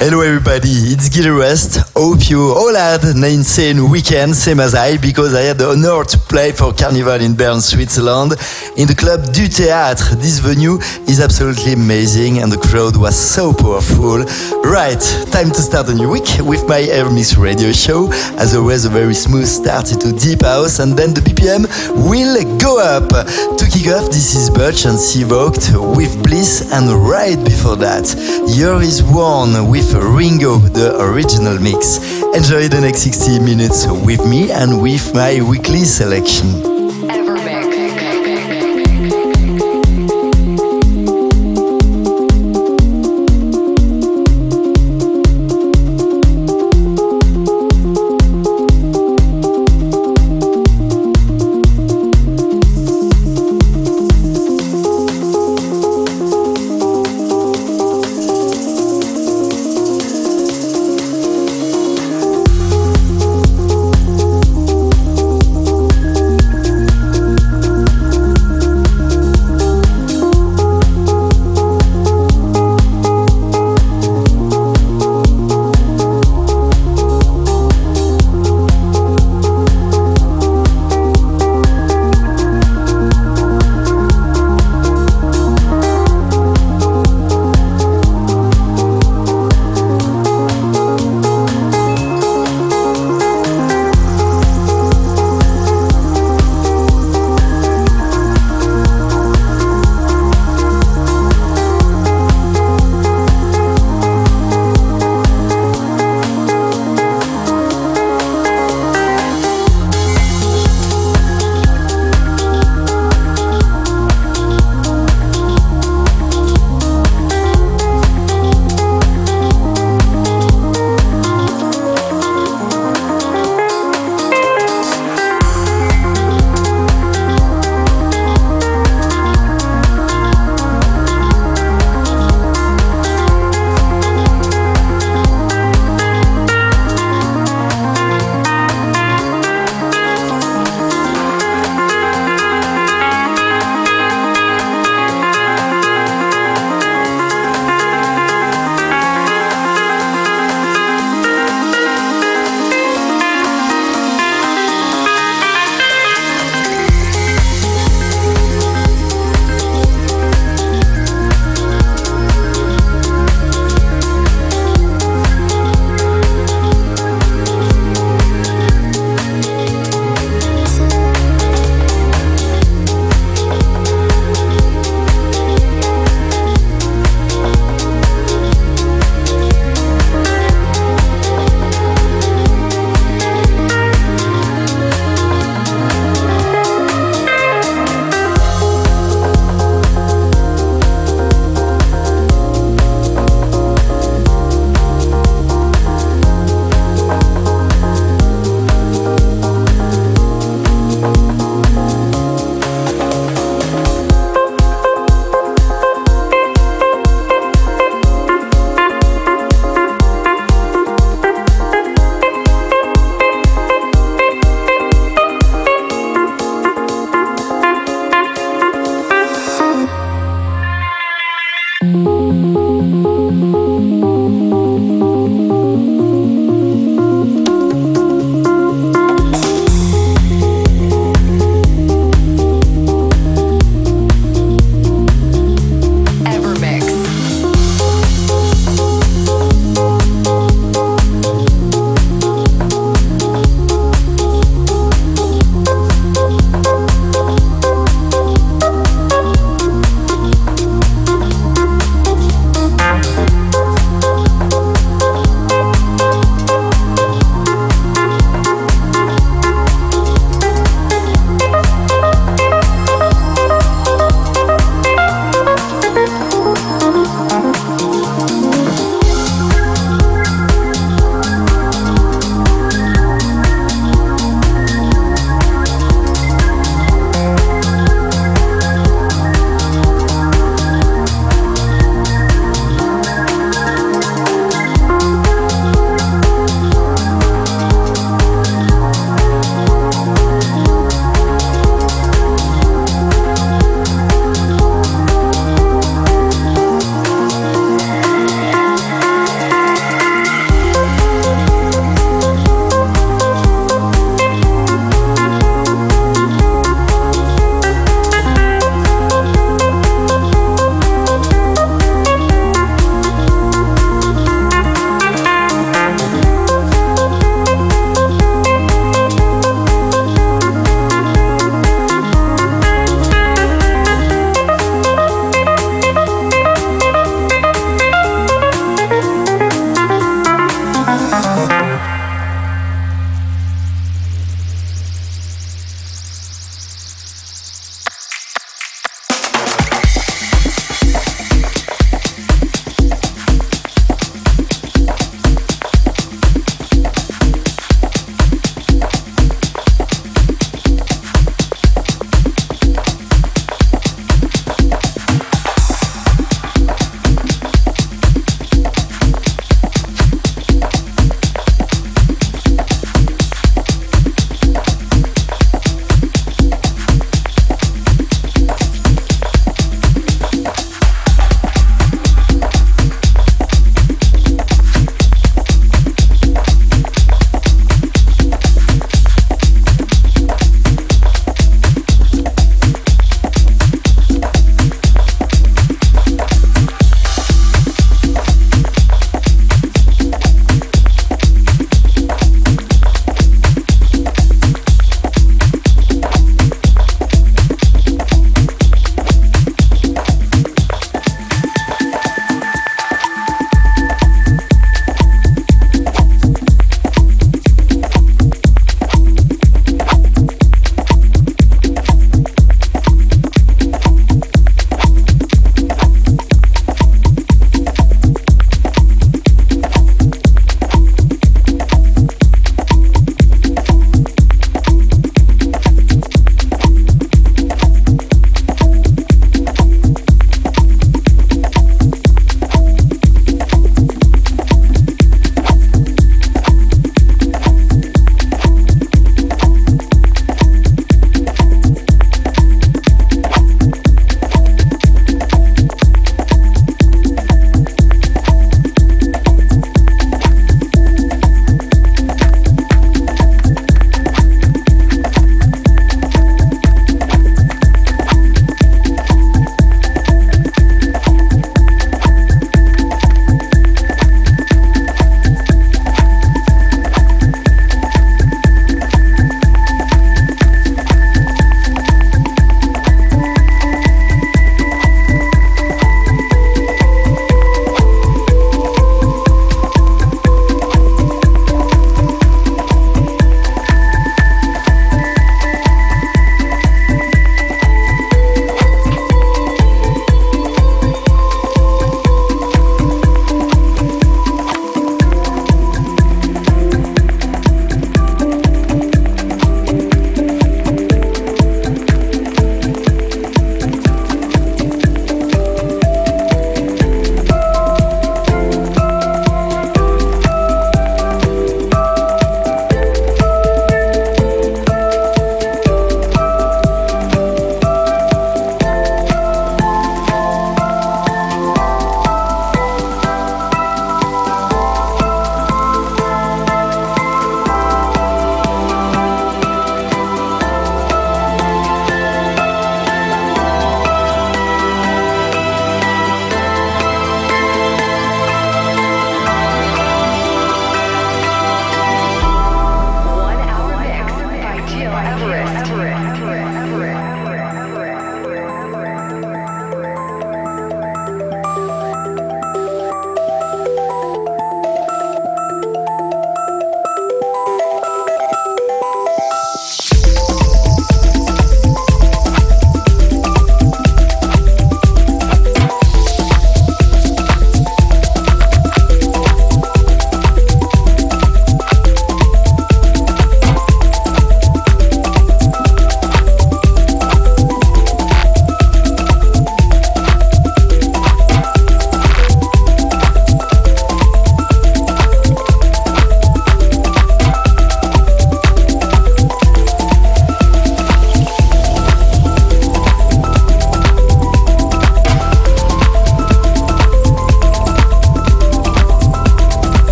Hello everybody, it's Gil Everest. Hope you all had an insane weekend, same as I, because I had the honor to play for Carnival in Bern, Switzerland, in the Club du Théâtre. This venue is absolutely amazing and the crowd was so powerful. Right, time to start a new week with my Evermix radio show. As always, a very smooth start into Deep House and then the BPM will go up. To kick off, this is Butch and Seevoked with Bliss and right before that, Year is Worn with Ringo, the original mix. Enjoy the next 60 minutes with me and with my weekly selection.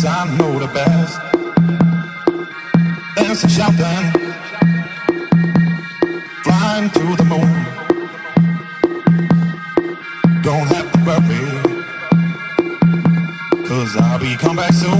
cause I know the best. Dancing, shouting, flying to the moon. Don't have to worry, cause I'll be come back soon.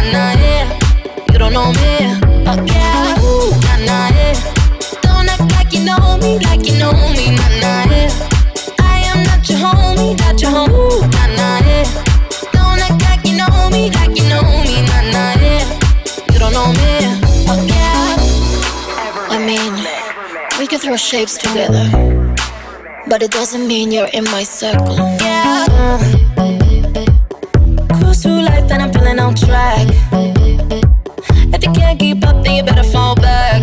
don't know me, oh yeah. Nah, nah. Don't act like you know me, like you know me, nah, nah. I am not your homie, not your. Ooh, nah, nah. Don't act like you know me, like you know me, nah, nah. You don't know me, oh yeah. I mean, we can throw shapes together, but it doesn't mean you're in my circle. Yeah. Cruise through life and I'm feeling on track. Keep up, then you better fall back.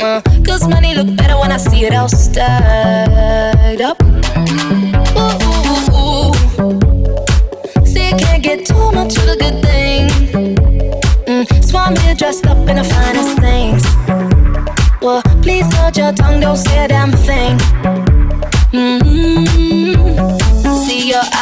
Uh, Cause money look better when I see it all stacked up. Ooh, ooh, ooh. See, you can't get too much of a good thing. Mm, so I'm here dressed up in the finest things. Well, please hold your tongue, don't say a damn thing.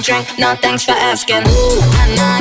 Drink? Nah, thanks for asking. Ooh, nah, nah,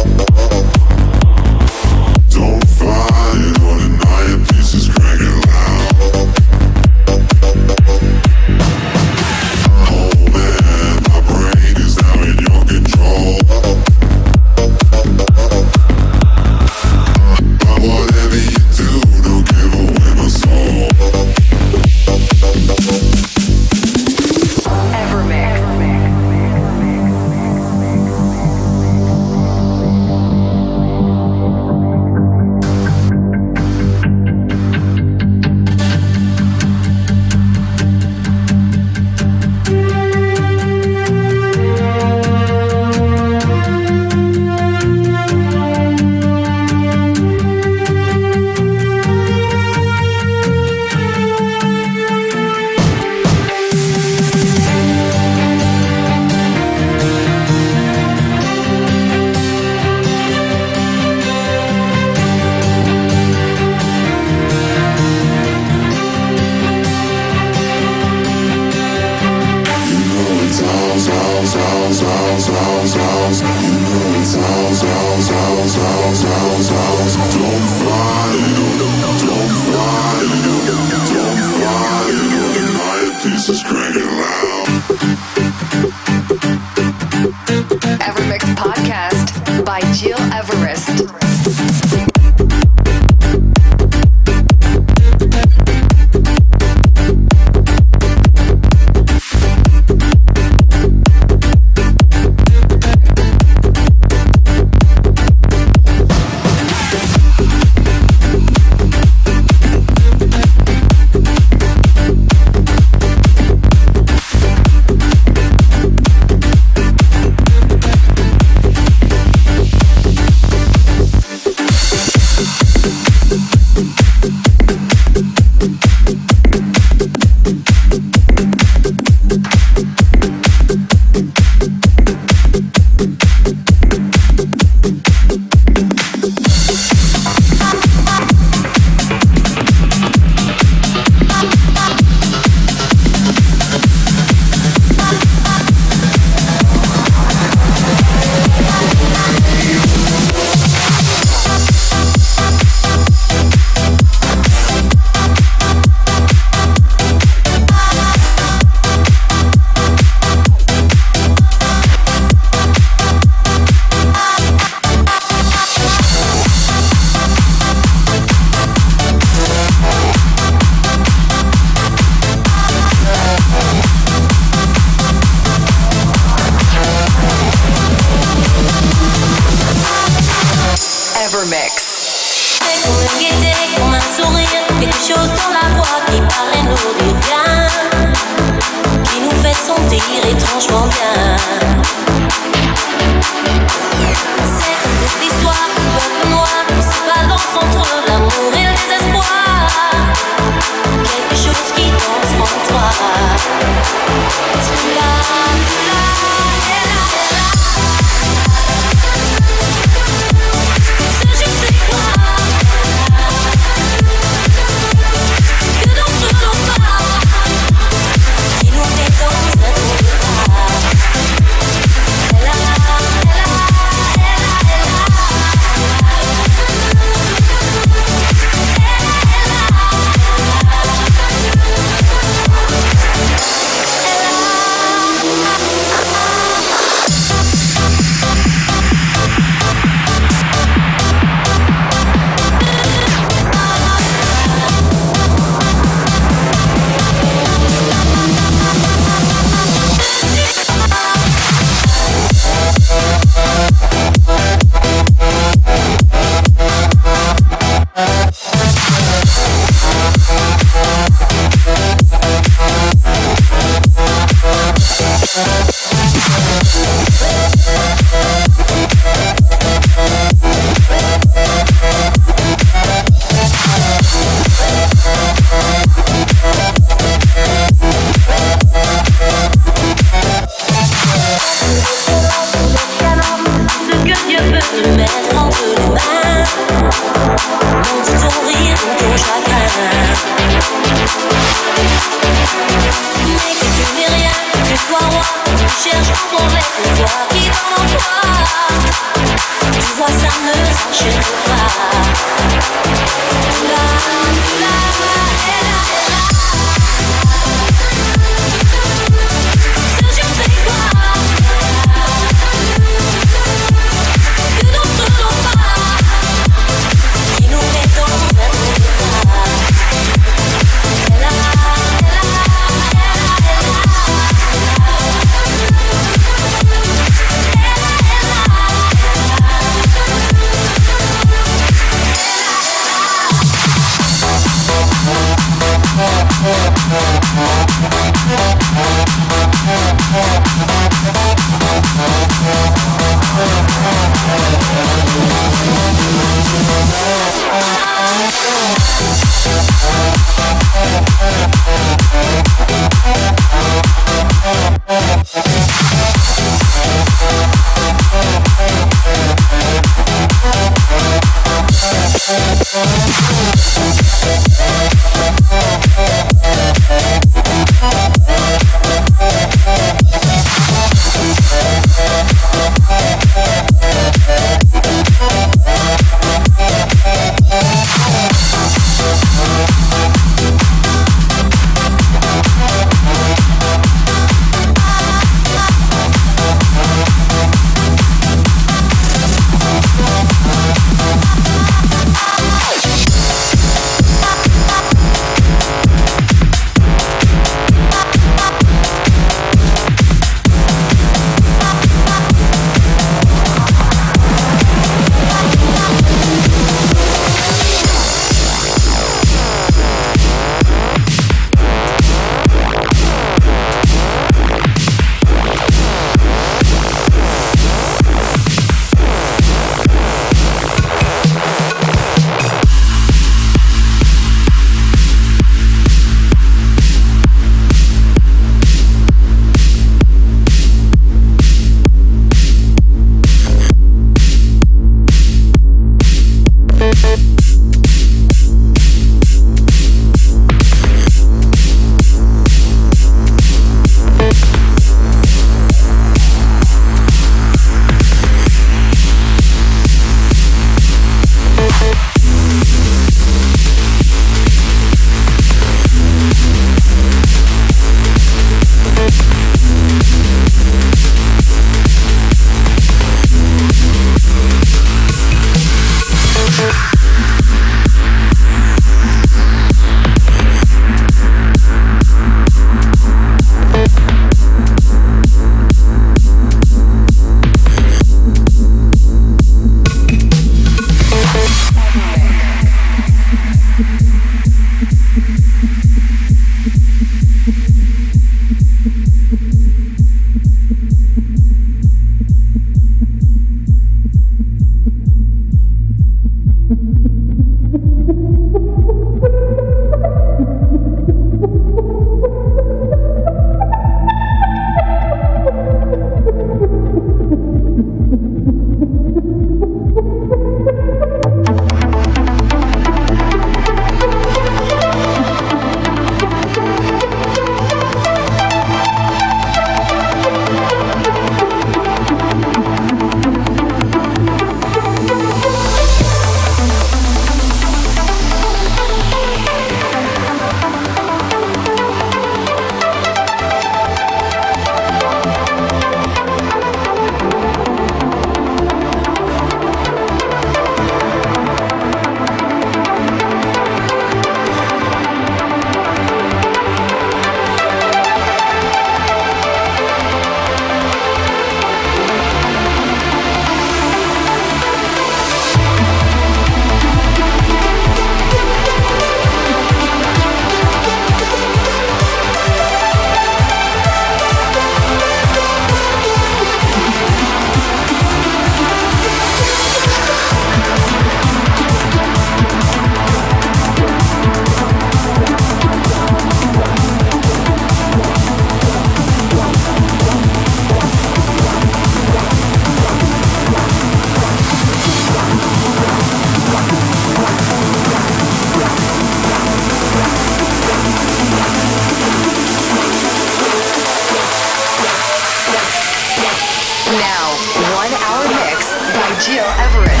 by Gil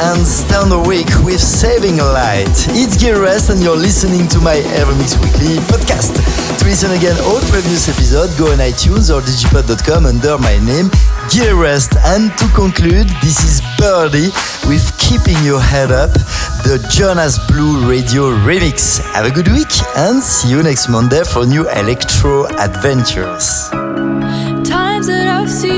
and Standerwick with Saving Light. It's Gil Everest and you're listening to my Evermix Weekly podcast. To listen again all previous episode, go on iTunes or digipod.com under my name, Gil Everest. And to conclude, this is Birdy with Keeping Your Head Up, the Jonas Blue Radio remix. Have a good week and see you next Monday for new electro adventures. Times that I've seen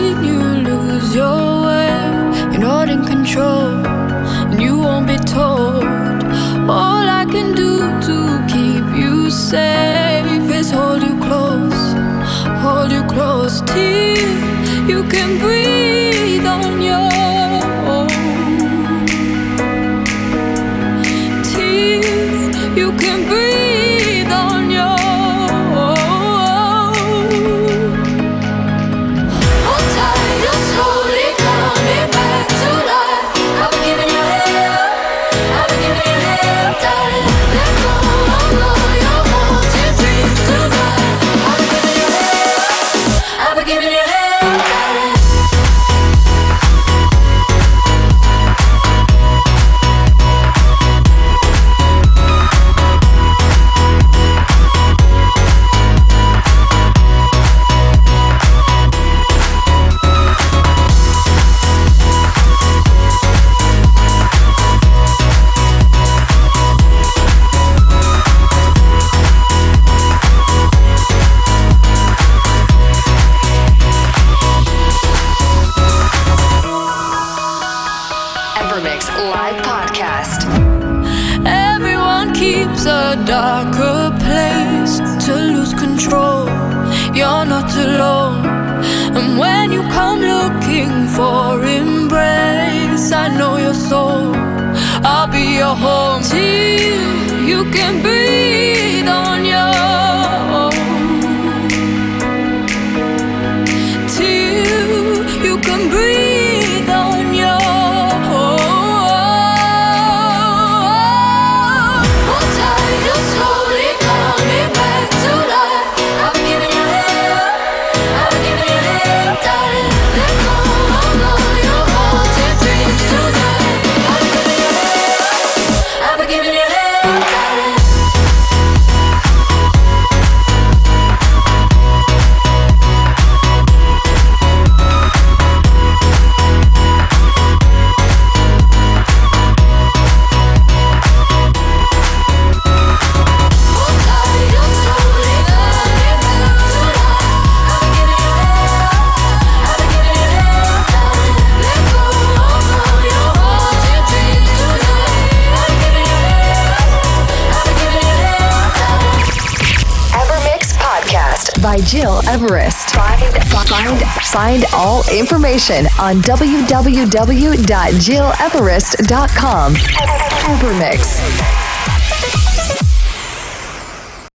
on www.gileverest.com. Evermix.